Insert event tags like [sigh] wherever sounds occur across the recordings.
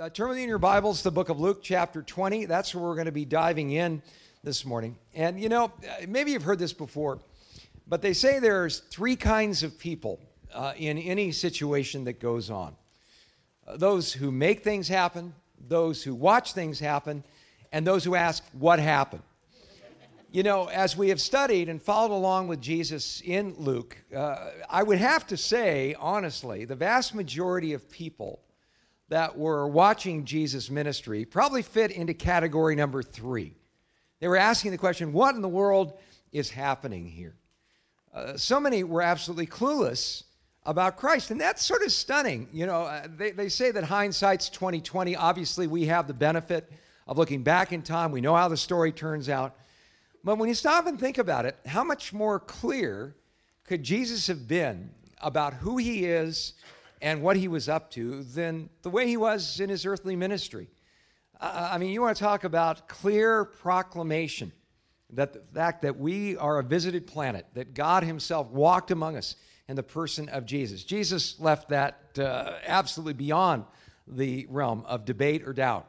Uh, turn with me in your Bibles the book of Luke, chapter 20. That's where we're going to be diving in this morning. And you know, uh, maybe you've heard this before, but they say there's three kinds of people uh, in any situation that goes on uh, those who make things happen, those who watch things happen, and those who ask, What happened? You know, as we have studied and followed along with Jesus in Luke, uh, I would have to say, honestly, the vast majority of people that were watching Jesus' ministry probably fit into category number three. They were asking the question, What in the world is happening here? Uh, so many were absolutely clueless about Christ, and that's sort of stunning. You know, uh, they, they say that hindsight's 2020. Obviously, we have the benefit of looking back in time. We know how the story turns out. But when you stop and think about it, how much more clear could Jesus have been about who he is and what he was up to than the way he was in his earthly ministry? I mean, you want to talk about clear proclamation that the fact that we are a visited planet, that God himself walked among us in the person of Jesus. Jesus left that uh, absolutely beyond the realm of debate or doubt.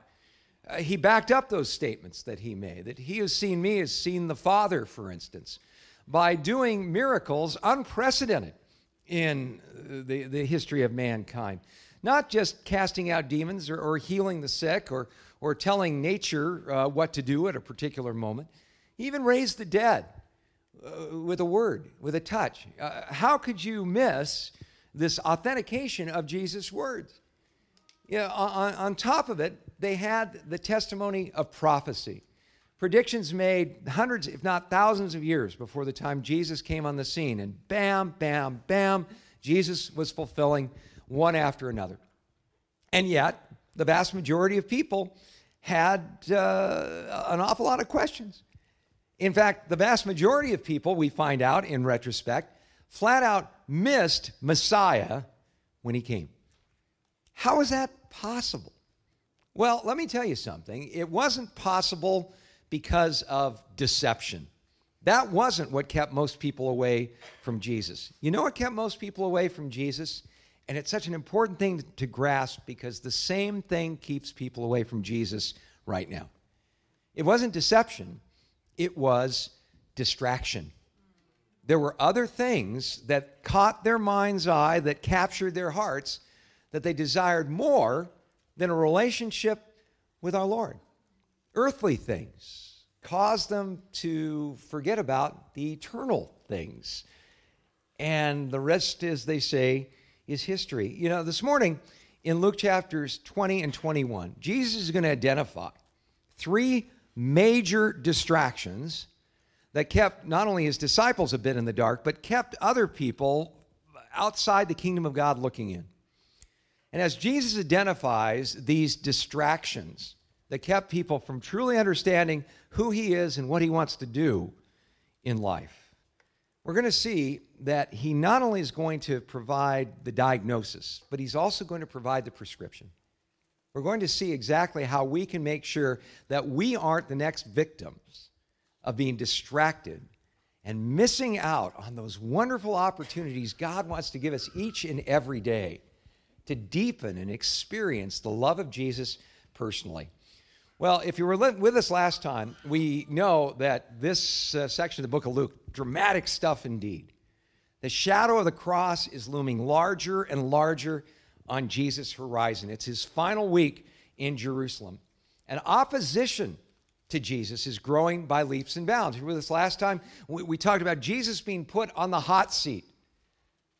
Uh, he backed up those statements that he made, that he has seen me, has seen the Father, for instance, by doing miracles unprecedented in the, the history of mankind. Not just casting out demons or, or healing the sick or, or telling nature uh, what to do at a particular moment. He even raised the dead uh, with a word, with a touch. Uh, how could you miss this authentication of Jesus' words? Yeah, on, on top of it, they had the testimony of prophecy. Predictions made hundreds, if not thousands of years before the time Jesus came on the scene. And bam, bam, bam, Jesus was fulfilling one after another. And yet, the vast majority of people had uh, an awful lot of questions. In fact, the vast majority of people, we find out in retrospect, flat out missed Messiah when he came. How is that possible? Well, let me tell you something. It wasn't possible because of deception. That wasn't what kept most people away from Jesus. You know what kept most people away from Jesus? And it's such an important thing to grasp because the same thing keeps people away from Jesus right now. It wasn't deception, it was distraction. There were other things that caught their mind's eye, that captured their hearts, that they desired more than a relationship with our Lord. Earthly things cause them to forget about the eternal things. And the rest, as they say, is history. You know, this morning in Luke chapters 20 and 21, Jesus is going to identify three major distractions that kept not only his disciples a bit in the dark, but kept other people outside the kingdom of God looking in. And as Jesus identifies these distractions that kept people from truly understanding who he is and what he wants to do in life, we're going to see that he not only is going to provide the diagnosis, but he's also going to provide the prescription. We're going to see exactly how we can make sure that we aren't the next victims of being distracted and missing out on those wonderful opportunities God wants to give us each and every day to deepen and experience the love of Jesus personally. Well, if you were with us last time, we know that this uh, section of the book of Luke, dramatic stuff indeed. The shadow of the cross is looming larger and larger on Jesus' horizon. It's his final week in Jerusalem. And opposition to Jesus is growing by leaps and bounds. Remember this last time? We, we talked about Jesus being put on the hot seat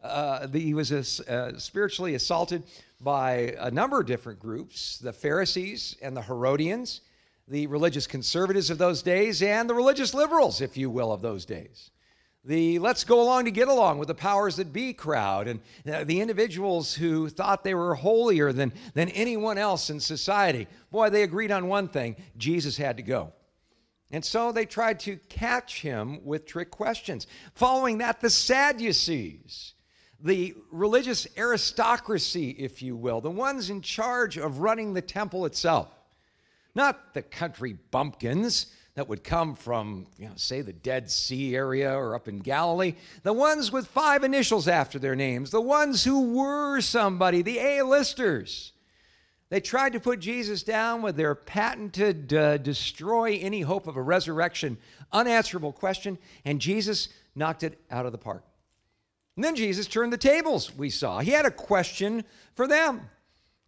uh, the, he was uh, spiritually assaulted by a number of different groups the Pharisees and the Herodians, the religious conservatives of those days, and the religious liberals, if you will, of those days. The let's go along to get along with the powers that be crowd, and uh, the individuals who thought they were holier than, than anyone else in society. Boy, they agreed on one thing Jesus had to go. And so they tried to catch him with trick questions. Following that, the Sadducees the religious aristocracy, if you will, the ones in charge of running the temple itself, not the country bumpkins that would come from, you know, say, the Dead Sea area or up in Galilee, the ones with five initials after their names, the ones who were somebody, the A-listers. They tried to put Jesus down with their patented uh, destroy any hope of a resurrection, unanswerable question, and Jesus knocked it out of the park. And then Jesus turned the tables, we saw. He had a question for them.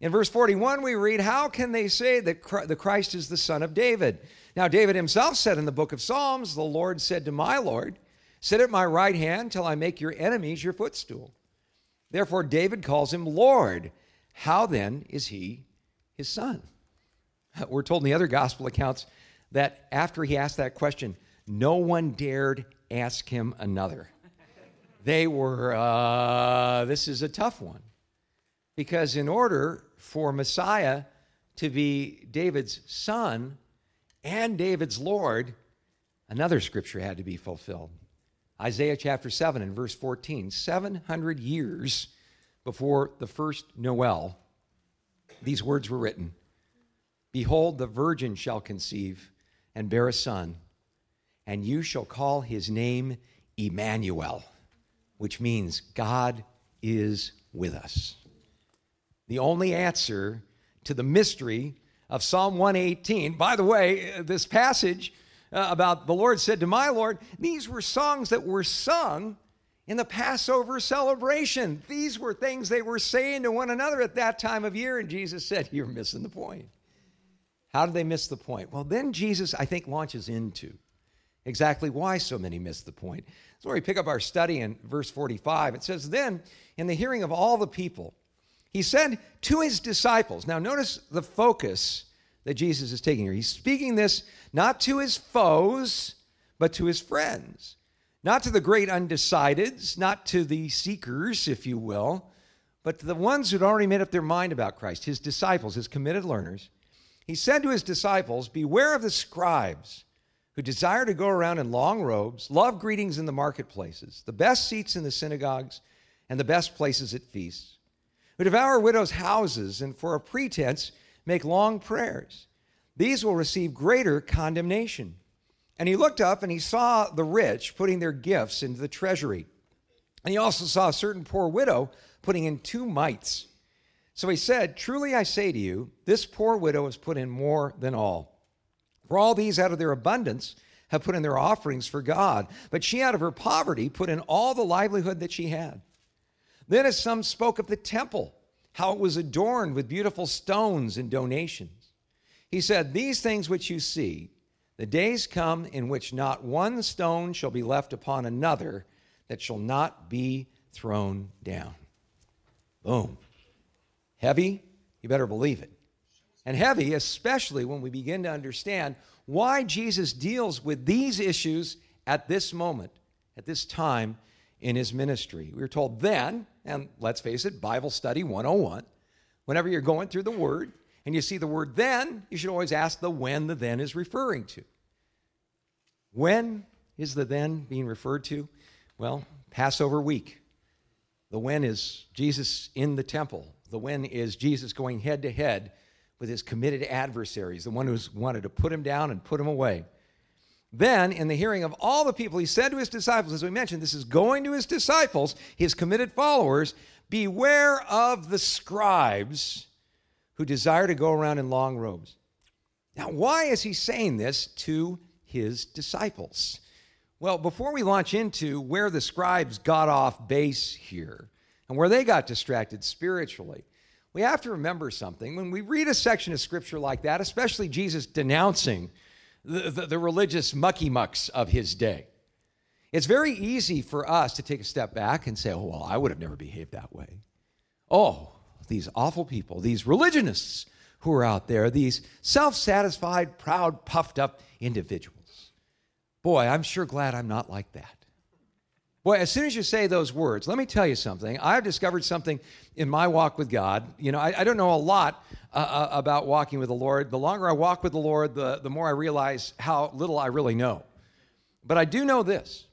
In verse 41, we read, How can they say that the Christ is the Son of David? Now, David himself said in the book of Psalms, The Lord said to my Lord, Sit at my right hand till I make your enemies your footstool. Therefore, David calls him Lord. How then is he his son. [laughs] We're told in the other gospel accounts that after he asked that question, no one dared ask him another. They were, uh, this is a tough one. Because in order for Messiah to be David's son and David's Lord, another scripture had to be fulfilled. Isaiah chapter 7 and verse 14, 700 years before the first Noel, these words were written Behold, the virgin shall conceive and bear a son, and you shall call his name Emmanuel, which means God is with us. The only answer to the mystery of Psalm 118. By the way, this passage uh, about the Lord said to my Lord, these were songs that were sung in the Passover celebration. These were things they were saying to one another at that time of year, and Jesus said, [laughs] You're missing the point. How did they miss the point? Well, then Jesus, I think, launches into exactly why so many miss the point. So, where we pick up our study in verse 45. It says, Then, in the hearing of all the people, he said to his disciples, now notice the focus that Jesus is taking here. He's speaking this not to his foes, but to his friends. Not to the great undecideds, not to the seekers, if you will, but to the ones who'd already made up their mind about Christ, his disciples, his committed learners. He said to his disciples, Beware of the scribes who desire to go around in long robes, love greetings in the marketplaces, the best seats in the synagogues, and the best places at feasts, who devour widows' houses and for a pretense make long prayers. These will receive greater condemnation. And he looked up and he saw the rich putting their gifts into the treasury. And he also saw a certain poor widow putting in two mites. So he said, Truly I say to you, this poor widow has put in more than all. For all these out of their abundance have put in their offerings for God, but she out of her poverty put in all the livelihood that she had. Then, as some spoke of the temple, how it was adorned with beautiful stones and donations, he said, These things which you see, the days come in which not one stone shall be left upon another that shall not be thrown down. Boom. Heavy? You better believe it. And heavy, especially when we begin to understand why Jesus deals with these issues at this moment, at this time in his ministry. We were told then, and let's face it, Bible study 101, whenever you're going through the Word, and you see the word then, you should always ask the when the then is referring to. When is the then being referred to? Well, Passover week. The when is Jesus in the temple. The when is Jesus going head to head with his committed adversaries, the one who's wanted to put him down and put him away. Then, in the hearing of all the people, he said to his disciples, as we mentioned, this is going to his disciples, his committed followers, beware of the scribes who desire to go around in long robes. Now, why is he saying this to his disciples? Well, before we launch into where the scribes got off base here and where they got distracted spiritually, we have to remember something. When we read a section of scripture like that, especially Jesus denouncing the, the, the religious mucky mucks of his day, it's very easy for us to take a step back and say, oh, well, I would have never behaved that way. Oh, these awful people, these religionists who are out there, these self satisfied, proud, puffed up individuals. Boy, I'm sure glad I'm not like that. Boy, as soon as you say those words, let me tell you something. I've discovered something in my walk with God. You know, I, I don't know a lot uh, uh, about walking with the Lord. The longer I walk with the Lord, the, the more I realize how little I really know. But I do know this.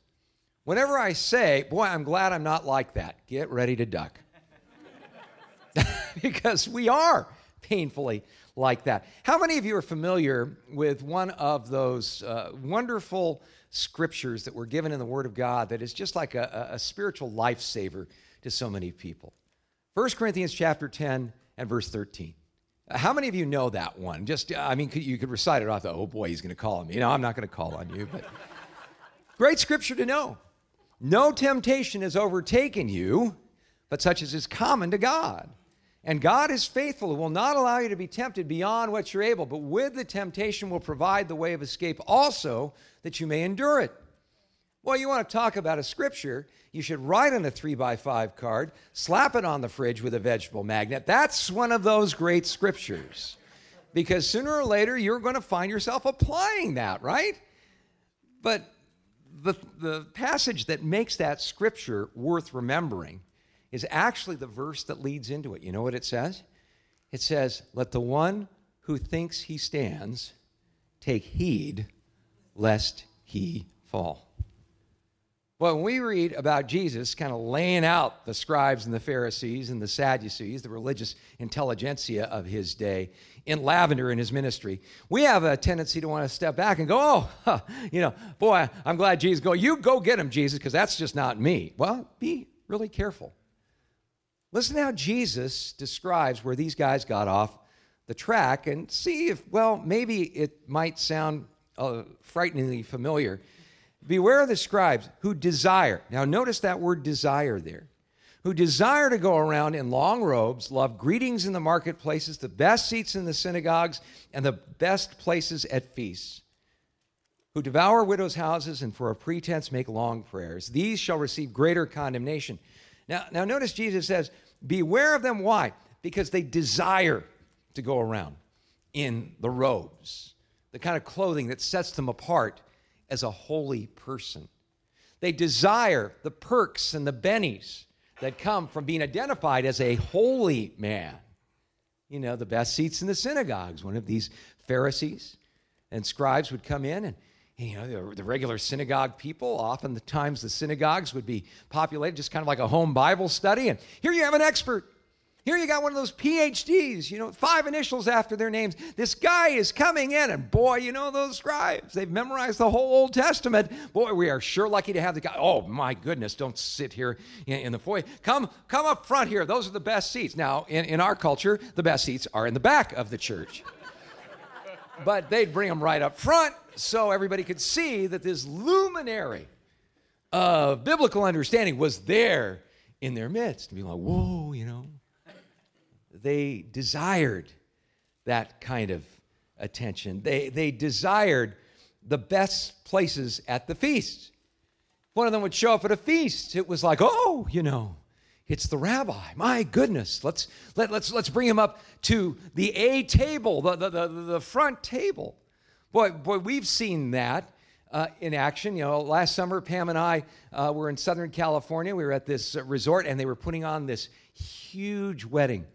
Whenever I say, boy, I'm glad I'm not like that, get ready to duck. [laughs] because we are painfully like that. How many of you are familiar with one of those uh, wonderful scriptures that were given in the Word of God that is just like a, a spiritual lifesaver to so many people? 1 Corinthians chapter 10 and verse 13. How many of you know that one? Just, I mean, you could recite it off the, oh boy, he's going to call on me. You know, I'm not going to call on you, but [laughs] great scripture to know. No temptation has overtaken you, but such as is common to God. And God is faithful and will not allow you to be tempted beyond what you're able, but with the temptation will provide the way of escape also that you may endure it. Well, you want to talk about a scripture, you should write on a three by five card, slap it on the fridge with a vegetable magnet. That's one of those great scriptures. Because sooner or later, you're going to find yourself applying that, right? But the, the passage that makes that scripture worth remembering is actually the verse that leads into it. You know what it says? It says, Let the one who thinks he stands take heed lest he fall. Well, when we read about Jesus kind of laying out the scribes and the Pharisees and the Sadducees, the religious intelligentsia of his day, in lavender in his ministry, we have a tendency to want to step back and go, oh, huh, you know, boy, I'm glad Jesus go. You go get him, Jesus, because that's just not me. Well, be really careful. Listen how Jesus describes where these guys got off the track and see if, well, maybe it might sound uh, frighteningly familiar. Beware of the scribes who desire. Now, notice that word desire there. Who desire to go around in long robes, love greetings in the marketplaces, the best seats in the synagogues, and the best places at feasts. Who devour widows' houses and for a pretense make long prayers. These shall receive greater condemnation. Now, now notice Jesus says, Beware of them. Why? Because they desire to go around in the robes, the kind of clothing that sets them apart as a holy person. They desire the perks and the bennies that come from being identified as a holy man. You know, the best seats in the synagogues. One of these Pharisees and scribes would come in and you know, the, the, regular synagogue people, oftentimes the times the synagogues would be populated just kind of like a home Bible study. And here you have an expert. Here you got one of those PhDs, you know, five initials after their names. This guy is coming in, and boy, you know those scribes. They've memorized the whole Old Testament. Boy, we are sure lucky to have the guy. Oh, my goodness, don't sit here in, in the foyer. Come, come up front here. Those are the best seats. Now, in, in our culture, the best seats are in the back of the church. [laughs] but they'd bring them right up front so everybody could see that this luminary of biblical understanding was there in their midst. To be like, whoa, you know. They desired that kind of attention. They, they desired the best places at the feast. One of them would show up at a feast. It was like, oh, you know, it's the rabbi. My goodness, let's let, let's let's bring him up to the A table, the, the, the, the front table. Boy, boy, we've seen that uh, in action. You know, last summer, Pam and I uh, were in Southern California. We were at this uh, resort, and they were putting on this huge wedding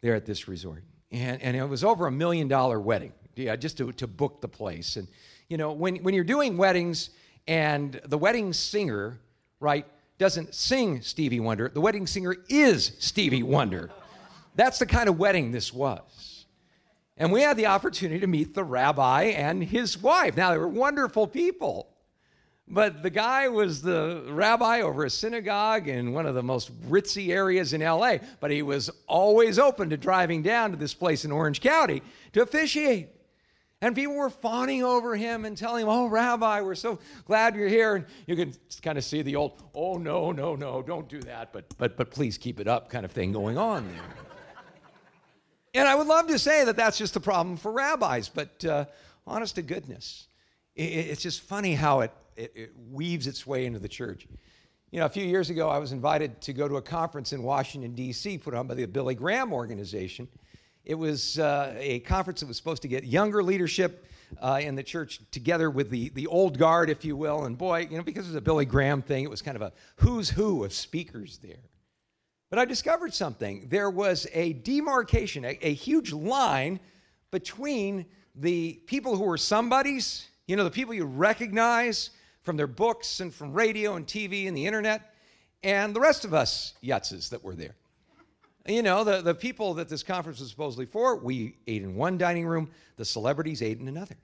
there at this resort, and and it was over a million dollar wedding. Yeah, just to to book the place. And you know, when when you're doing weddings, and the wedding singer, right, doesn't sing Stevie Wonder, the wedding singer is Stevie Wonder. That's the kind of wedding this was. And we had the opportunity to meet the rabbi and his wife. Now, they were wonderful people. But the guy was the rabbi over a synagogue in one of the most ritzy areas in LA. But he was always open to driving down to this place in Orange County to officiate. And people were fawning over him and telling him, Oh, Rabbi, we're so glad you're here. And you can kind of see the old, Oh, no, no, no, don't do that, but, but, but please keep it up kind of thing going on there. And I would love to say that that's just a problem for rabbis, but uh, honest to goodness, it, it's just funny how it, it, it, weaves its way into the church. You know, a few years ago, I was invited to go to a conference in Washington, D.C., put on by the Billy Graham organization. It was uh, a conference that was supposed to get younger leadership uh, in the church together with the, the old guard, if you will. And boy, you know, because it was a Billy Graham thing, it was kind of a who's who of speakers there. But I discovered something. There was a demarcation, a, a huge line between the people who were somebody's, you know, the people you recognize from their books and from radio and TV and the internet, and the rest of us yutzes that were there. You know, the, the people that this conference was supposedly for, we ate in one dining room, the celebrities ate in another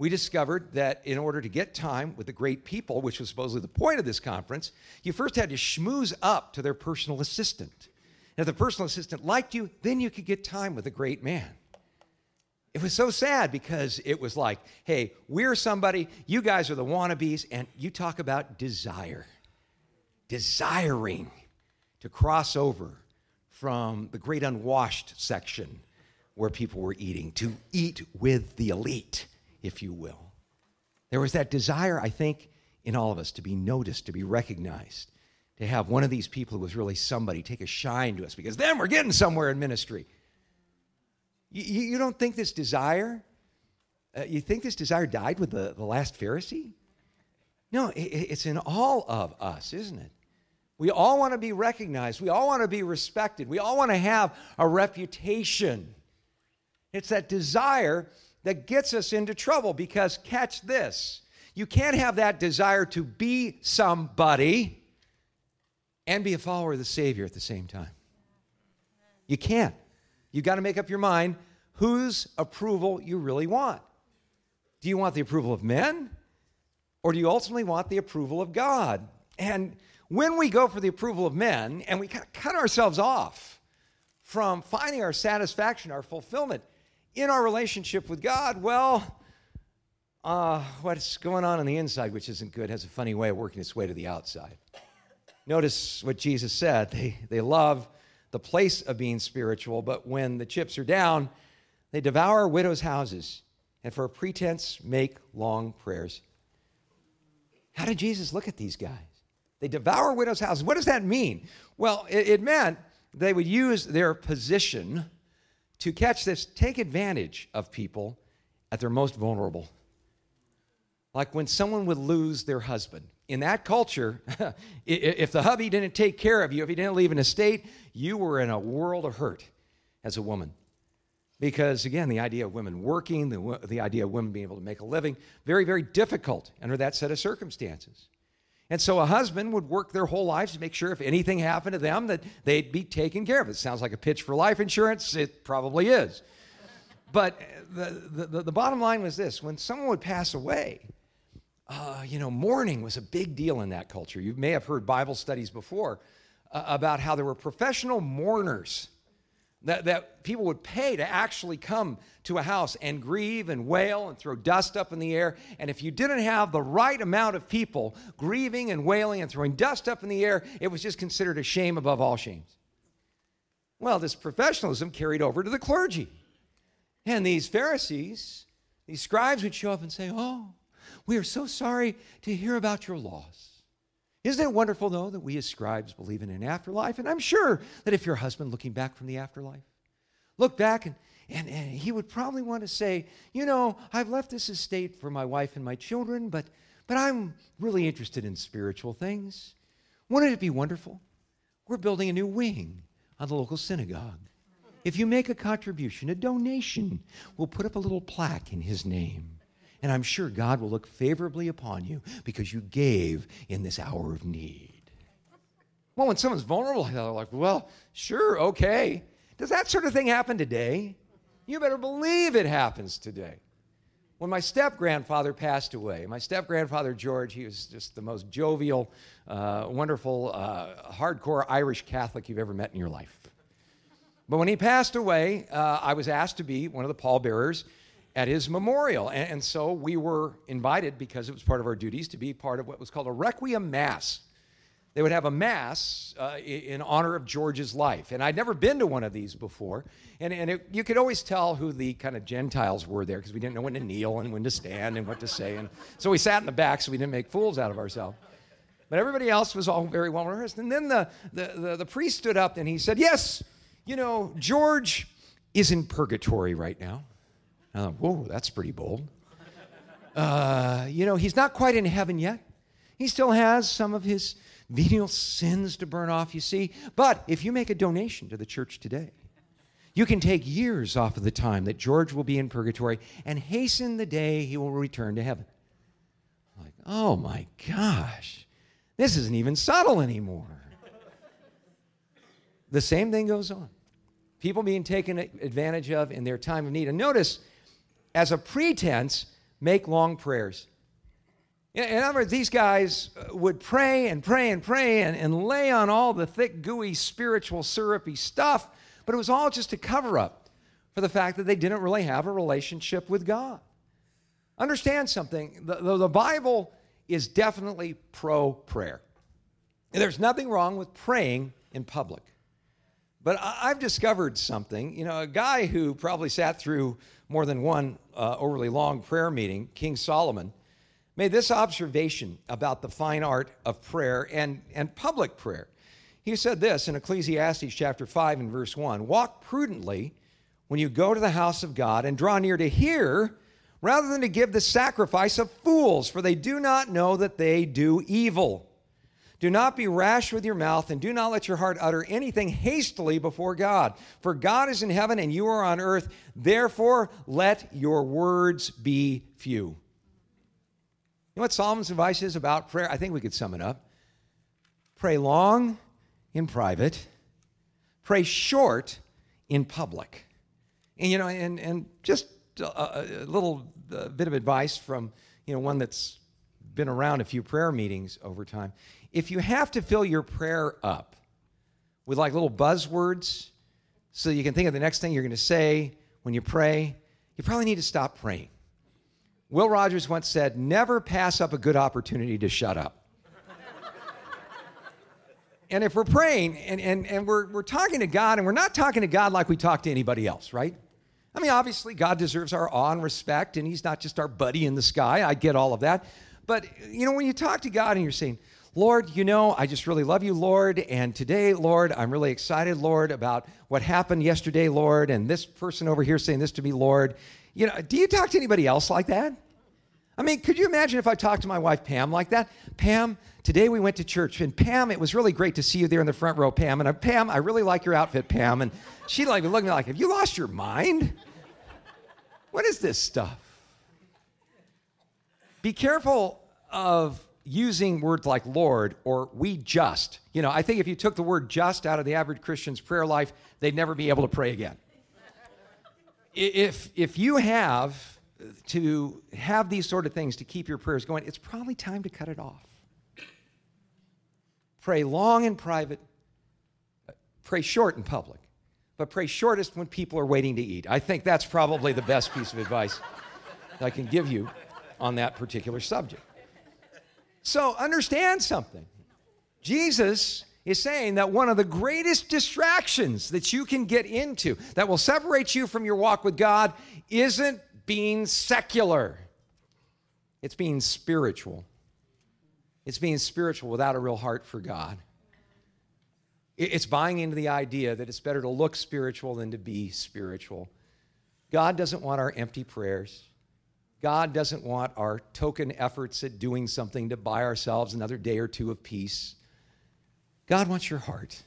we discovered that in order to get time with the great people, which was supposedly the point of this conference, you first had to schmooze up to their personal assistant. If the personal assistant liked you, then you could get time with a great man. It was so sad because it was like, hey, we're somebody, you guys are the wannabes, and you talk about desire. Desiring to cross over from the great unwashed section where people were eating to eat with the elite, if you will. There was that desire, I think, in all of us to be noticed, to be recognized, to have one of these people who was really somebody take a shine to us because then we're getting somewhere in ministry. You, you don't think this desire, uh, you think this desire died with the, the last Pharisee? No, it, it's in all of us, isn't it? We all want to be recognized. We all want to be respected. We all want to have a reputation. It's that desire that gets us into trouble because, catch this, you can't have that desire to be somebody and be a follower of the Savior at the same time. You can't. You got to make up your mind whose approval you really want. Do you want the approval of men or do you ultimately want the approval of God? And when we go for the approval of men and we kind of cut ourselves off from finding our satisfaction, our fulfillment in our relationship with God, well, uh, what's going on on the inside, which isn't good, has a funny way of working its way to the outside. Notice what Jesus said. They, they love the place of being spiritual, but when the chips are down, they devour widows' houses and for a pretense make long prayers. How did Jesus look at these guys? They devour widows' houses. What does that mean? Well, it, it meant they would use their position to catch this, take advantage of people at their most vulnerable. Like when someone would lose their husband. In that culture, [laughs] if the hubby didn't take care of you, if he didn't leave an estate, you were in a world of hurt as a woman. Because again, the idea of women working, the, the idea of women being able to make a living, very, very difficult under that set of circumstances. And so a husband would work their whole lives to make sure if anything happened to them that they'd be taken care of. It sounds like a pitch for life insurance. It probably is. But the, the, the bottom line was this when someone would pass away, uh, you know, mourning was a big deal in that culture. You may have heard Bible studies before uh, about how there were professional mourners that, that people would pay to actually come to a house and grieve and wail and throw dust up in the air. And if you didn't have the right amount of people grieving and wailing and throwing dust up in the air, it was just considered a shame above all shames. Well, this professionalism carried over to the clergy. And these Pharisees, these scribes would show up and say, Oh, we are so sorry to hear about your loss. Isn't it wonderful, though, that we as scribes believe in an afterlife? And I'm sure that if your husband looking back from the afterlife, look back and, and, and he would probably want to say, You know, I've left this estate for my wife and my children, but, but I'm really interested in spiritual things. Wouldn't it be wonderful? We're building a new wing on the local synagogue. If you make a contribution, a donation, we'll put up a little plaque in his name. And I'm sure God will look favorably upon you because you gave in this hour of need. Well, when someone's vulnerable, they're like, well, sure, okay. Does that sort of thing happen today? You better believe it happens today. When my step grandfather passed away, my step grandfather George, he was just the most jovial, uh, wonderful, uh, hardcore Irish Catholic you've ever met in your life. But when he passed away, uh, I was asked to be one of the pallbearers at his memorial. And, and, so we were invited, because it was part of our duties, to be part of what was called a Requiem Mass. They would have a Mass uh, in honor of George's life. And I'd never been to one of these before. And, and it, you could always tell who the kind of Gentiles were there because we didn't know when to kneel and when to stand and what to say. And so we sat in the back so we didn't make fools out of ourselves. But everybody else was all very well rehearsed. And then the, the, the, the priest stood up and he said, Yes, you know, George is in purgatory right now. I thought, whoa, that's pretty bold. Uh, you know, he's not quite in heaven yet. He still has some of his venial sins to burn off, you see. But if you make a donation to the church today, you can take years off of the time that George will be in purgatory and hasten the day he will return to heaven. like, oh my gosh, this isn't even subtle anymore. the same thing goes on. People being taken advantage of in their time of need. And notice, as a pretense, make long prayers. In other words, these guys uh, would pray and pray and pray and, and lay on all the thick, gooey, spiritual, syrupy stuff, but it was all just a cover up for the fact that they didn't really have a relationship with God. Understand something the, the Bible is definitely pro prayer. There's nothing wrong with praying in public. But I've discovered something. You know, a guy who probably sat through more than one uh, overly long prayer meeting, King Solomon, made this observation about the fine art of prayer and, and public prayer. He said this in Ecclesiastes chapter 5 and verse 1 Walk prudently when you go to the house of God and draw near to hear rather than to give the sacrifice of fools, for they do not know that they do evil. Do not be rash with your mouth, and do not let your heart utter anything hastily before God. For God is in heaven, and you are on earth. Therefore, let your words be few. You know what Solomon's advice is about prayer? I think we could sum it up. Pray long in private, pray short in public. And, you know, and, and just a, a little a bit of advice from, you know, one that's been around a few prayer meetings over time if you have to fill your prayer up with like little buzzwords so you can think of the next thing you're going to say when you pray, you probably need to stop praying. Will Rogers once said, Never pass up a good opportunity to shut up. [laughs] and if we're praying and, and, and we're, we're talking to God, and we're not talking to God like we talk to anybody else, right? I mean, obviously, God deserves our awe and respect, and He's not just our buddy in the sky. I get all of that. But, you know, when you talk to God and you're saying, Lord, you know, I just really love you, Lord. And today, Lord, I'm really excited, Lord, about what happened yesterday, Lord. And this person over here saying this to me, Lord. You know, do you talk to anybody else like that? I mean, could you imagine if I talked to my wife, Pam, like that? Pam, today we went to church. And Pam, it was really great to see you there in the front row, Pam. And I, Pam, I really like your outfit, Pam. And she'd like look at me like, have you lost your mind? What is this stuff? Be careful of using words like Lord or we just. You know, I think if you took the word just out of the average Christian's prayer life, they'd never be able to pray again. if, if you have to have these sort of things to keep your prayers going, it's probably time to cut it off. Pray long in private, pray short in public, but pray shortest when people are waiting to eat. I think that's probably the best piece of advice I can give you on that particular subject. So understand something. Jesus is saying that one of the greatest distractions that you can get into that will separate you from your walk with God isn't being secular, it's being spiritual. It's being spiritual without a real heart for God. It's buying into the idea that it's better to look spiritual than to be spiritual. God doesn't want our empty prayers. God doesn't want our token efforts at doing something to buy ourselves another day or two of peace. God wants your heart.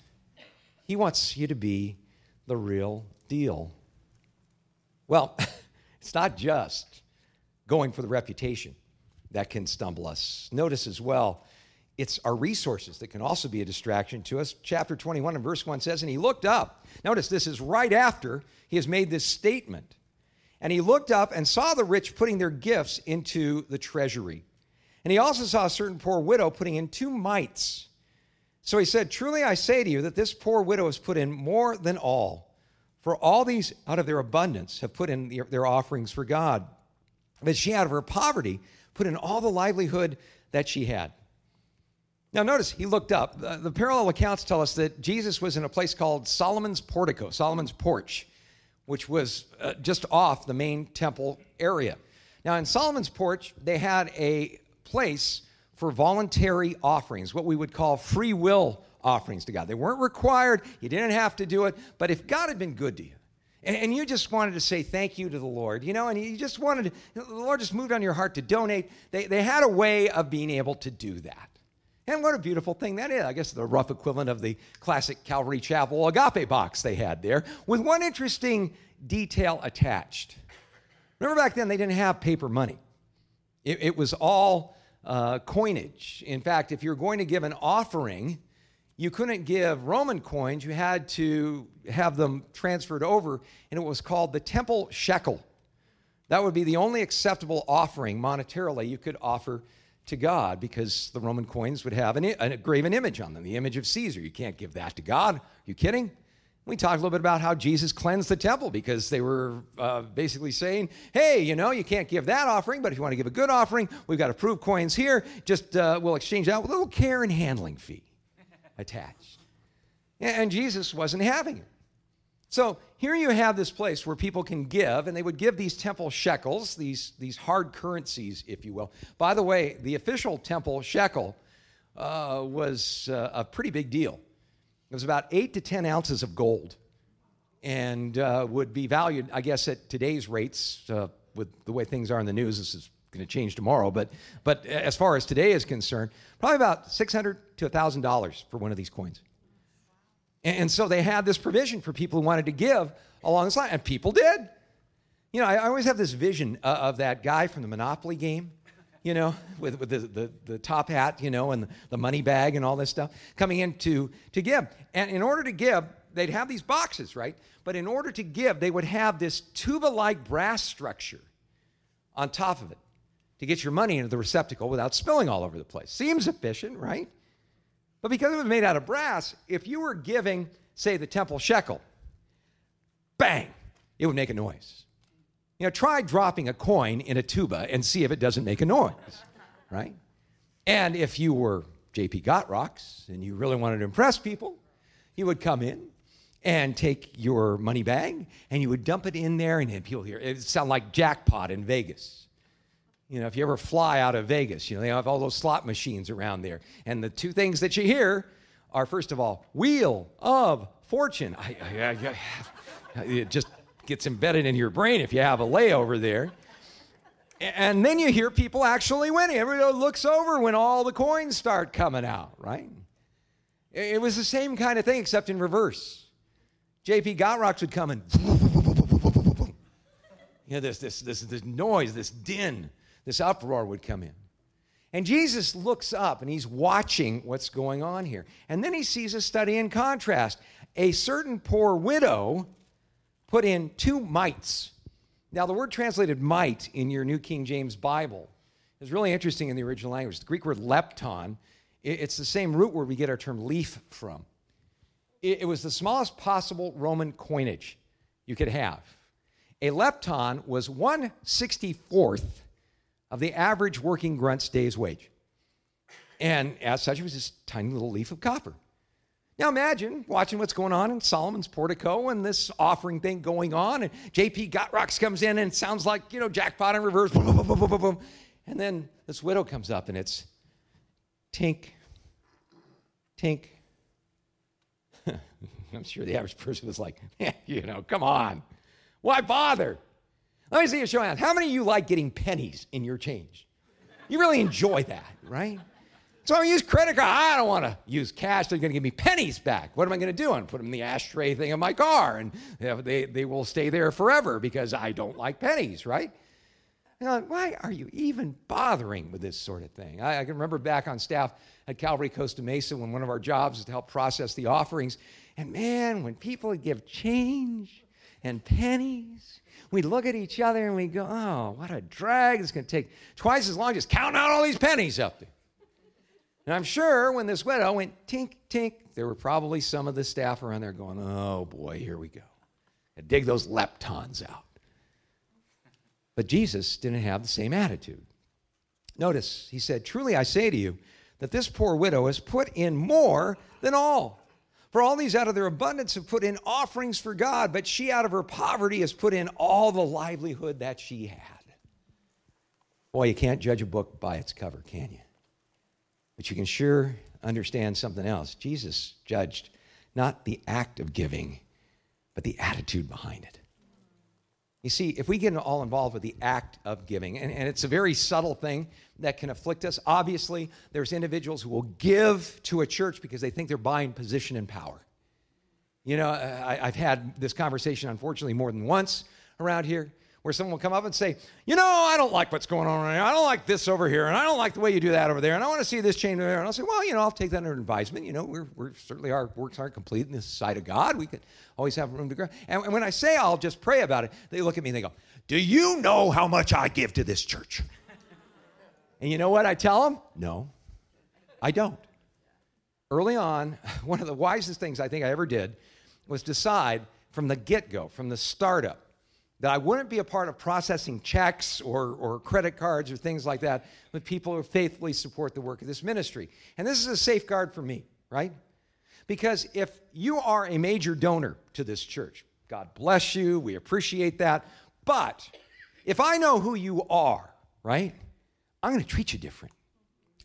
He wants you to be the real deal. Well, [laughs] it's not just going for the reputation that can stumble us. Notice as well, it's our resources that can also be a distraction to us. Chapter 21 and verse 1 says, And he looked up. Notice this is right after he has made this statement. And he looked up and saw the rich putting their gifts into the treasury. And he also saw a certain poor widow putting in two mites. So he said, Truly I say to you that this poor widow has put in more than all. For all these out of their abundance have put in their offerings for God. But she out of her poverty put in all the livelihood that she had. Now, notice he looked up. The parallel accounts tell us that Jesus was in a place called Solomon's Portico, Solomon's Porch which was uh, just off the main temple area. Now, in Solomon's porch, they had a place for voluntary offerings, what we would call free will offerings to God. They weren't required, you didn't have to do it, but if God had been good to you, and, you just wanted to say thank you to the Lord, you know, and you just wanted to, the Lord just moved on your heart to donate, they, they had a way of being able to do that. And what a beautiful thing that is. I guess the rough equivalent of the classic Calvary Chapel agape box they had there, with one interesting detail attached. Remember back then, they didn't have paper money, it, it was all uh, coinage. In fact, if you're going to give an offering, you couldn't give Roman coins, you had to have them transferred over, and it was called the temple shekel. That would be the only acceptable offering monetarily you could offer to God because the Roman coins would have an, a graven image on them, the image of Caesar. You can't give that to God. Are you kidding? We talked a little bit about how Jesus cleansed the temple because they were uh, basically saying, hey, you know, you can't give that offering, but if you want to give a good offering, we've got approved coins here. Just uh, we'll exchange that with a little care and handling fee [laughs] attached. And Jesus wasn't having it. So here you have this place where people can give, and they would give these temple shekels, these, these hard currencies, if you will. By the way, the official temple shekel uh, was uh, a pretty big deal. It was about eight to 10 ounces of gold and uh, would be valued, I guess, at today's rates, uh, with the way things are in the news. This is going to change tomorrow, but, but as far as today is concerned, probably about 600 to $1,000 for one of these coins. And, so they had this provision for people who wanted to give along this line, and people did. You know, I, I always have this vision uh, of that guy from the Monopoly game you know, [laughs] with, with the, the, the, top hat, you know, and the money bag and all this stuff, coming in to, to give. And in order to give, they'd have these boxes, right? But in order to give, they would have this tuba like brass structure on top of it to get your money into the receptacle without spilling all over the place. Seems efficient, right? But because it was made out of brass, if you were giving, say, the temple shekel, bang, it would make a noise. You know, try dropping a coin in a tuba and see if it doesn't make a noise, right? And if you were J.P. Gotrocks and you really wanted to impress people, you would come in and take your money bag and you would dump it in there, and people hear it sound like jackpot in Vegas. You know, if you ever fly out of Vegas, you know, they have all those slot machines around there. And the two things that you hear are, first of all, Wheel of Fortune. I, I, I, it just gets embedded in your brain if you have a layover there. And then you hear people actually winning. Everybody looks over when all the coins start coming out, right? It was the same kind of thing, except in reverse. JP Gotrocks would come and [laughs] you know, this, this, this, this noise, this din, this uproar would come in. And Jesus looks up and he's watching what's going on here. And then he sees a study in contrast. A certain poor widow put in two mites. Now, the word translated mite in your New King James Bible is really interesting in the original language. The Greek word lepton, it's the same root where we get our term leaf from. It was the smallest possible Roman coinage you could have. A lepton was 164th of the average working grunt's day's wage. And as such, it was this tiny little leaf of copper. Now imagine watching what's going on in Solomon's portico and this offering thing going on, and JP Gotrocks comes in and sounds like, you know, jackpot in reverse. Boom, boom, boom, boom, boom, And then this widow comes up and it's tink, tink. [laughs] I'm sure the average person was like, [laughs] you know, come on. Why bother? Let me see you show of hands. How many of you like getting pennies in your change? You really enjoy that, right? So I use credit card. I don't want to use cash. They're going to give me pennies back. What am I going to do? I'm put them in the ashtray thing of my car, and they, they will stay there forever because I don't like pennies, right? And why are you even bothering with this sort of thing? I, I, can remember back on staff at Calvary Costa Mesa when one of our jobs was to help process the offerings. And man, when people give change and pennies, we'd look at each other and we go, oh, what a drag. It's going to take twice as long just counting out all these pennies up there. And I'm sure when this widow went tink, tink, there were probably some of the staff around there going, oh boy, here we go. And dig those leptons out. But Jesus didn't have the same attitude. Notice, he said, Truly I say to you that this poor widow has put in more than all. For all these out of their abundance have put in offerings for God, but she out of her poverty has put in all the livelihood that she had. Boy, you can't judge a book by its cover, can you? But you can sure understand something else. Jesus judged not the act of giving, but the attitude behind it. You see, if we get all involved with the act of giving, and, and, it's a very subtle thing that can afflict us, obviously, there's individuals who will give to a church because they think they're buying position and power. You know, I, I've had this conversation, unfortunately, more than once around here where someone will come up and say, You know, I don't like what's going on right now. I don't like this over here, and I don't like the way you do that over there, and I want to see this change over there. And I'll say, Well, you know, I'll take that under advisement. You know, we're, we're certainly our works aren't complete in the sight of God. We could always have room to grow. And, and when I say I'll just pray about it, they look at me and they go, Do you know how much I give to this church? And you know what I tell them? No, I don't. Early on, [laughs] one of the wisest things I think I ever did was decide from the get go, from the startup, that I wouldn't be a part of processing checks or, or credit cards or things like that with people who faithfully support the work of this ministry. And this is a safeguard for me, right? Because if you are a major donor to this church, God bless you, we appreciate that. But if I know who you are, right, I'm going to treat you different.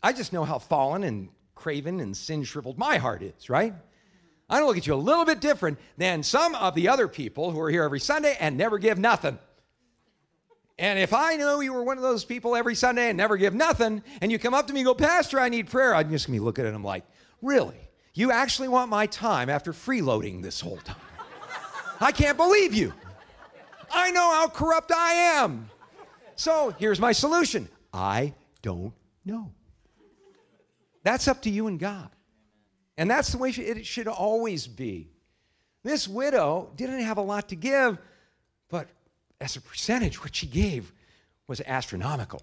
I just know how fallen and craven and sin shriveled my heart is, right? I'm going to look at you a little bit different than some of the other people who are here every Sunday and never give nothing. And if I knew you were one of those people every Sunday and never give nothing, and you come up to me and go, Pastor, I need prayer, I'm just going to be looking at him like, Really? You actually want my time after freeloading this whole time? I can't believe you. I know how corrupt I am. So here's my solution I don't know. That's up to you and God. And that's the way it should always be. This widow didn't have a lot to give, but as a percentage, what she gave was astronomical.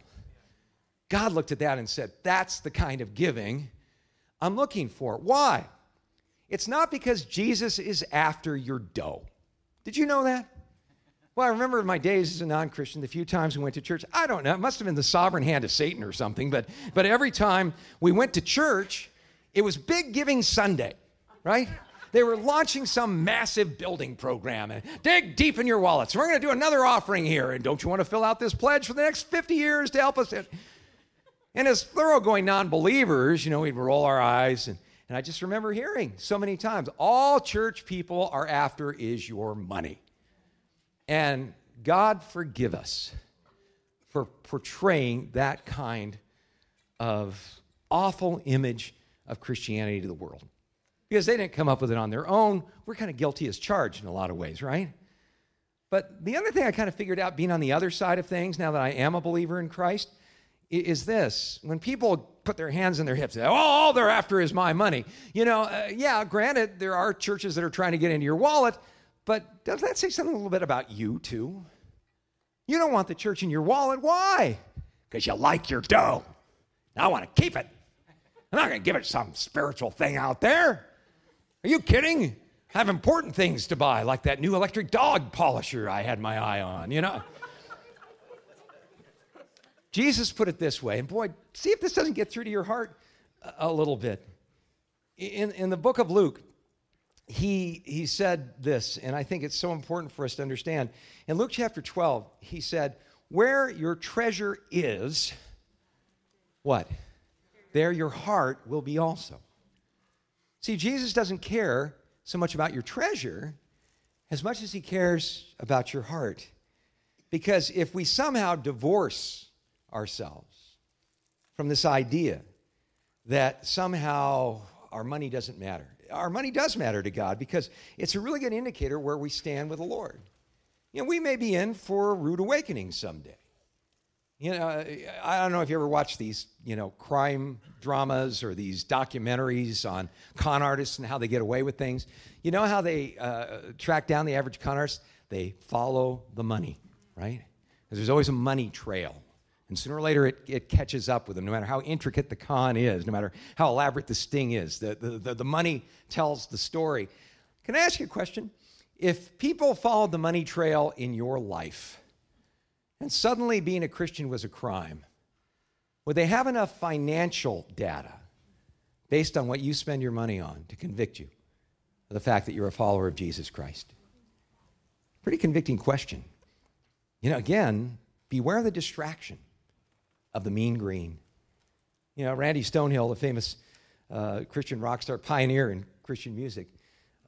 God looked at that and said, That's the kind of giving I'm looking for. Why? It's not because Jesus is after your dough. Did you know that? Well, I remember in my days as a non Christian, the few times we went to church. I don't know, it must have been the sovereign hand of Satan or something, but, but every time we went to church, it was Big Giving Sunday, right? They were launching some massive building program and dig deep in your wallets. We're going to do another offering here. And don't you want to fill out this pledge for the next 50 years to help us? And as thoroughgoing non believers, you know, we'd roll our eyes. And, and I just remember hearing so many times all church people are after is your money. And God forgive us for portraying that kind of awful image of Christianity to the world. Because they didn't come up with it on their own. We're kind of guilty as charged in a lot of ways, right? But the other thing I kind of figured out being on the other side of things, now that I am a believer in Christ, is this. When people put their hands in their hips, oh, all they're after is my money. You know, uh, yeah, granted, there are churches that are trying to get into your wallet, but does that say something a little bit about you, too? You don't want the church in your wallet. Why? Because you like your dough. I want to keep it. I'm not going to give it some spiritual thing out there. Are you kidding? I have important things to buy, like that new electric dog polisher I had my eye on, you know? Jesus put it this way, and boy, see if this doesn't get through to your heart a, little bit. In, in the book of Luke, he, he said this, and I think it's so important for us to understand. In Luke chapter 12, he said, Where your treasure is, what? There your heart will be also. See, Jesus doesn't care so much about your treasure as much as he cares about your heart. Because if we somehow divorce ourselves from this idea that somehow our money doesn't matter, our money does matter to God because it's a really good indicator where we stand with the Lord. You know, we may be in for a rude awakening someday. You know, I don't know if you ever watched these, you know, crime dramas or these documentaries on con artists and how they get away with things. You know how they uh, track down the average con artist? They follow the money, right? Because there's always a money trail. And sooner or later, it, it catches up with them, no matter how intricate the con is, no matter how elaborate the sting is. The, the, the, the money tells the story. Can I ask you a question? If people followed the money trail in your life, and suddenly being a Christian was a crime, would they have enough financial data based on what you spend your money on to convict you of the fact that you're a follower of Jesus Christ? Pretty convicting question. You know, again, beware the distraction of the mean green. You know, Randy Stonehill, the famous uh, Christian rock star, pioneer in Christian music,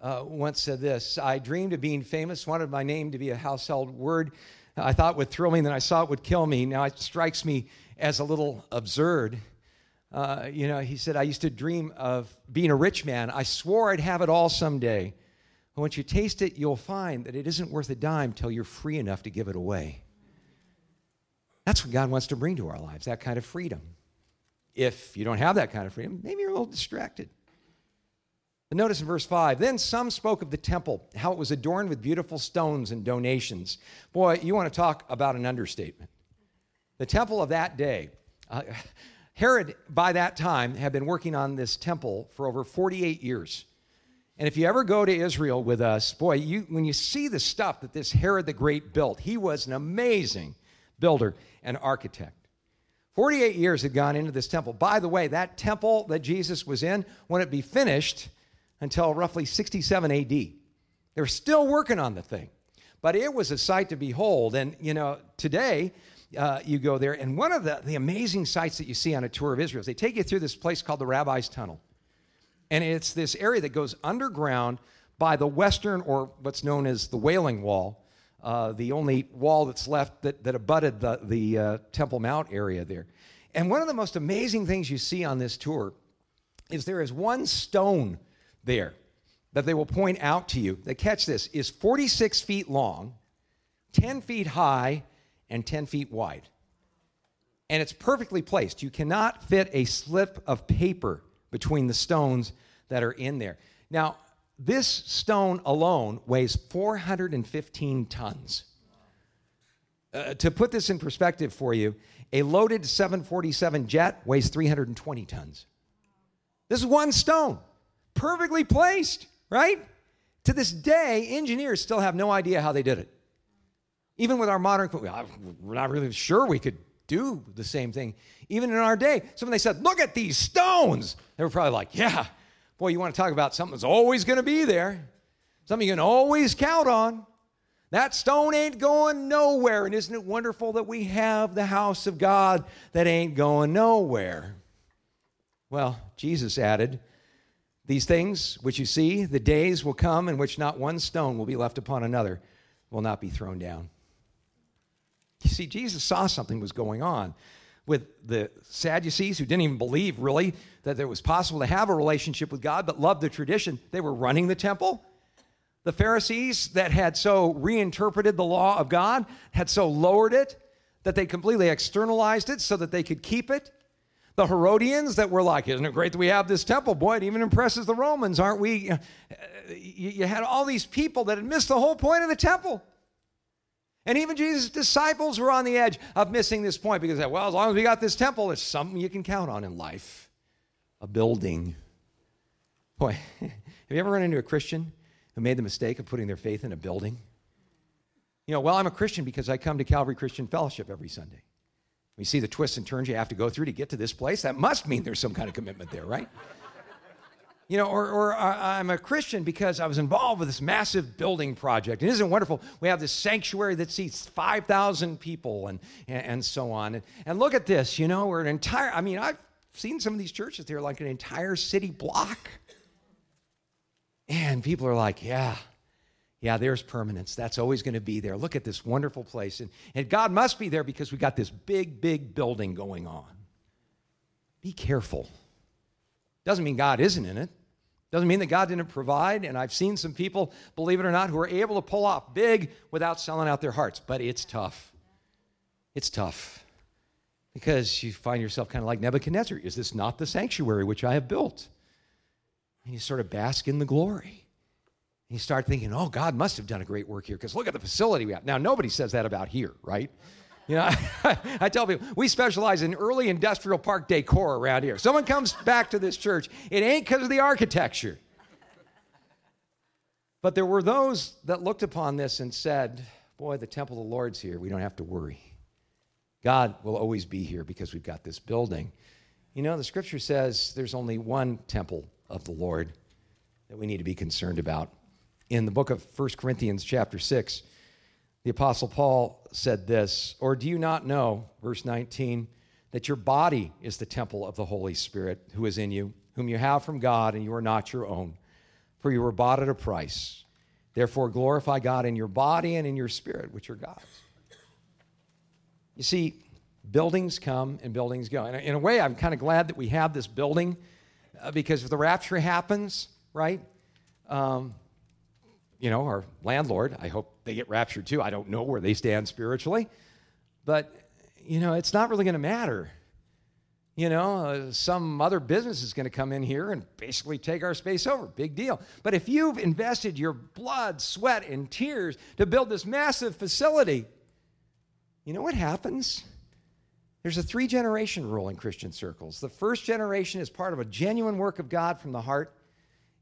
uh, once said this I dreamed of being famous, wanted my name to be a household word, I thought would thrill me, and then I saw it would kill me. Now it strikes me as a little absurd. Uh, you know, he said, I used to dream of being a rich man. I swore I'd have it all someday. But once you taste it, you'll find that it isn't worth a dime till you're free enough to give it away. That's what God wants to bring to our lives, that kind of freedom. If you don't have that kind of freedom, maybe you're a little distracted. Notice in verse 5 then some spoke of the temple, how it was adorned with beautiful stones and donations. Boy, you want to talk about an understatement. The temple of that day Uh, Herod, by that time, had been working on this temple for over 48 years. And if you ever go to Israel with us, boy, you, when you see the stuff that this Herod the Great built, he was an amazing builder and architect. 48 years had gone into this temple. By the way, that temple that Jesus was in when it be finished until roughly 67 AD. They're still working on the thing, but it was a sight to behold. And, you know, today, uh, you go there, and one of the, the amazing sights that you see on a tour of Israel is they take you through this place called the Rabbi's Tunnel. And it's this area that goes underground by the western, or what's known as the Wailing Wall, uh, the only wall that's left that, that abutted the, the uh, Temple Mount area there. And one of the most amazing things you see on this tour is there is one stone there that they will point out to you that, catch this, is 46 feet long, 10 feet high, and 10 feet wide. And it's perfectly placed. You cannot fit a slip of paper between the stones that are in there. Now, this stone alone weighs 415 tons. Uh, to put this in perspective for you, a loaded 747 jet weighs 320 tons. This is one stone, perfectly placed, right? To this day, engineers still have no idea how they did it. Even with our modern, we're not really sure we could do the same thing. Even in our day, so when they said, Look at these stones, they were probably like, Yeah, boy, you want to talk about something that's always going to be there, something you can always count on. That stone ain't going nowhere. And isn't it wonderful that we have the house of God that ain't going nowhere? Well, Jesus added, These things which you see, the days will come in which not one stone will be left upon another, will not be thrown down. You see, Jesus saw something was going on with the Sadducees who didn't even believe really that it was possible to have a relationship with God, but loved the tradition. They were running the temple. The Pharisees that had so reinterpreted the law of God had so lowered it that they completely externalized it so that they could keep it. The Herodians that were like, Isn't it great that we have this temple? Boy, it even impresses the Romans, aren't we? Uh, you had all these people that had missed the whole point of the temple. And even Jesus' disciples were on the edge of missing this point because, well, as long as we got this temple, it's something you can count on in life a building. Boy, [laughs] have you ever run into a Christian who made the mistake of putting their faith in a building? You know, well, I'm a Christian because I come to Calvary Christian Fellowship every Sunday. We see the twists and turns you have to go through to get to this place. That must mean there's some kind of commitment there, right? You know, or, or uh, I'm a Christian because I was involved with this massive building project. And isn't it wonderful? We have this sanctuary that seats 5,000 people and, and, so on. And, and look at this, you know, we're an entire, I mean, I've seen some of these churches, they're like an entire city block. And people are like, yeah, yeah, there's permanence. That's always going to be there. Look at this wonderful place. And, and God must be there because we got this big, big building going on. Be careful. Doesn't mean God isn't in it. Doesn't mean that God didn't provide. And I've seen some people, believe it or not, who are able to pull off big without selling out their hearts. But it's tough. It's tough because you find yourself kind of like Nebuchadnezzar. Is this not the sanctuary which I have built? And you sort of bask in the glory. You start thinking, oh, God must have done a great work here because look at the facility we have. Now, nobody says that about here, right? You know, [laughs] I, tell people we specialize in early industrial park decor around here. Someone comes back to this church, it ain't because of the architecture. But there were those that looked upon this and said, Boy, the temple of the Lord's here. We don't have to worry. God will always be here because we've got this building. You know, the scripture says there's only one temple of the Lord that we need to be concerned about. In the book of 1 Corinthians, chapter 6, the Apostle Paul said this, or do you not know, verse 19, that your body is the temple of the Holy Spirit who is in you, whom you have from God, and you are not your own? For you were bought at a price. Therefore, glorify God in your body and in your spirit, which are God's. You see, buildings come and buildings go. And in a way, I'm kind of glad that we have this building uh, because if the rapture happens, right? Um, you know, our landlord, I hope they get raptured too. I don't know where they stand spiritually. But, you know, it's not really going to matter. You know, uh, some other business is going to come in here and basically take our space over. Big deal. But if you've invested your blood, sweat, and tears to build this massive facility, you know what happens? There's a three generation rule in Christian circles. The first generation is part of a genuine work of God from the heart,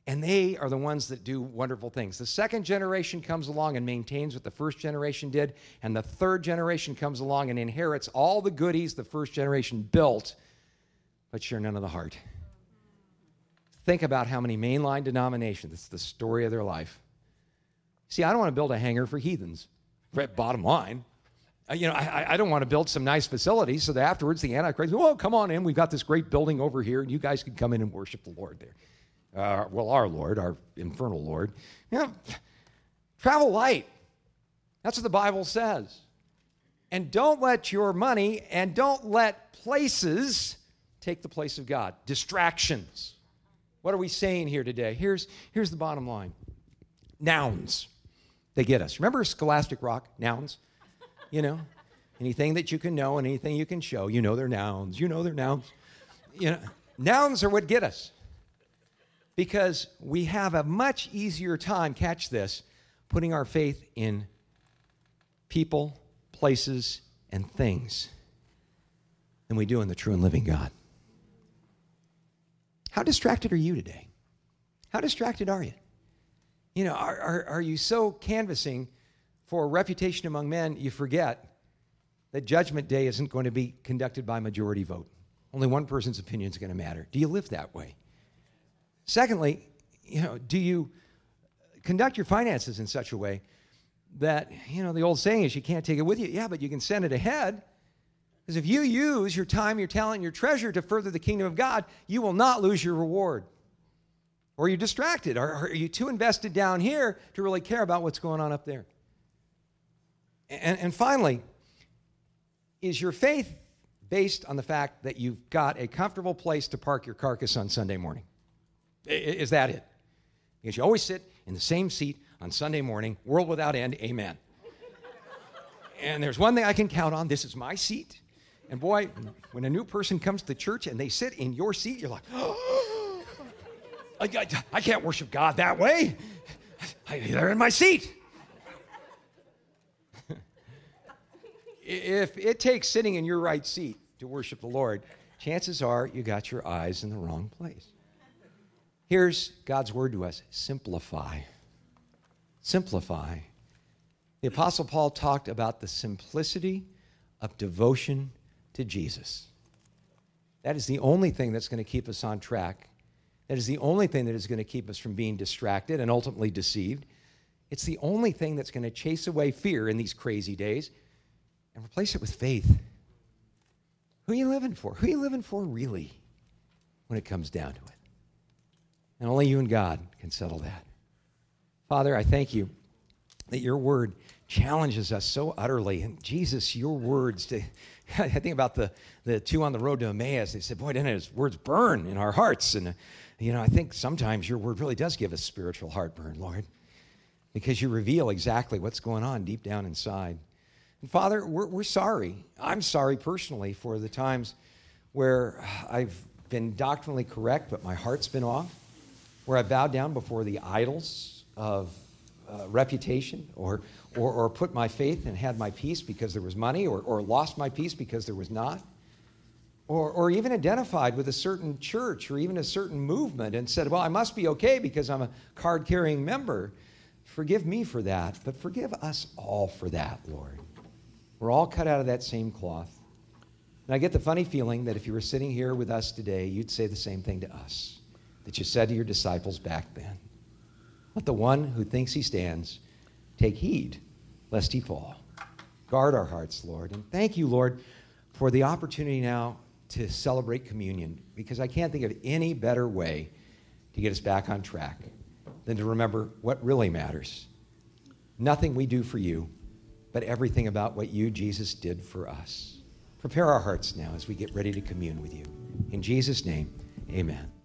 and they are the ones that do wonderful things. The second generation comes along and maintains what the first generation did, and the third generation comes along and inherits all the goodies the first generation built, but share none of the heart. Think about how many mainline denominations, it's the story of their life. See, I don't want to build a hangar for heathens, bottom line. Uh, you know, I, I don't want to build some nice facilities so that afterwards the Antichrist, oh, come on in. We've got this great building over here, and you guys can come in and worship the Lord there. Uh, well, our Lord, our infernal Lord. You know, travel light. That's what the Bible says. And don't let your money and don't let places take the place of God. Distractions. What are we saying here today? Here's, here's the bottom line nouns. They get us. Remember Schoolhouse Rock? Nouns? You know, [laughs] anything that you can know and anything you can show, you know they're nouns. You know they're nouns. You know, nouns are what get us. Because we have a much easier time, catch this, putting our faith in people, places, and things than we do in the true and living God. How distracted are you today? How distracted are you? You know, are, are, are you so canvassing for reputation among men, you forget that judgment day isn't going to be conducted by majority vote. Only one person's opinion is going to matter. Do you live that way? Secondly, you know, do you conduct your finances in such a way that, you know, the old saying is you can't take it with you. Yeah, but you can send it ahead. Because if you use your time, your talent, your treasure to further the kingdom of God, you will not lose your reward. Or are you're distracted. Or are you too invested down here to really care about what's going on up there? And, and finally, is your faith based on the fact that you've got a comfortable place to park your carcass on Sunday morning? Is that it? Because you always sit in the same seat on Sunday morning, world without end, amen. and there's one thing I can count on this is my seat. And boy, when a new person comes to church and they sit in your seat, you're like, [gasps] I, I, I can't worship God that way. I, they're in my seat. [laughs] if it takes sitting in your right seat to worship the Lord, chances are you got your eyes in the wrong place. Here's God's word to us simplify. Simplify. The Apostle Paul talked about the simplicity of devotion to Jesus. That is the only thing that's going to keep us on track. That is the only thing that is going to keep us from being distracted and ultimately deceived. It's the only thing that's going to chase away fear in these crazy days and replace it with faith. Who are you living for? Who are you living for really when it comes down to it? And only you and God can settle that. Father, I thank you that your word challenges us so utterly. And Jesus, your words, to, [laughs] I think about the, the two on the road to Emmaus. They said, Boy, didn't his words burn in our hearts? And, uh, you know, I think sometimes your word really does give us spiritual heartburn, Lord, because you reveal exactly what's going on deep down inside. And Father, we're, we're sorry. I'm sorry personally for the times where I've been doctrinally correct, but my heart's been off, where I bowed down before the idols of uh, reputation or, or, or put my faith and had my peace because there was money or, or lost my peace because there was not. Or, or even identified with a certain church or even a certain movement and said, Well, I must be okay because I'm a card carrying member. Forgive me for that, but forgive us all for that, Lord. We're all cut out of that same cloth. And I get the funny feeling that if you were sitting here with us today, you'd say the same thing to us that you said to your disciples back then. Let the one who thinks he stands take heed lest he fall. Guard our hearts, Lord. And thank you, Lord, for the opportunity now to celebrate communion because I can't think of any better way to get us back on track than to remember what really matters. Nothing we do for you but everything about what you, Jesus, did for us. Prepare our hearts now as we get ready to commune with you. In Jesus' name, amen.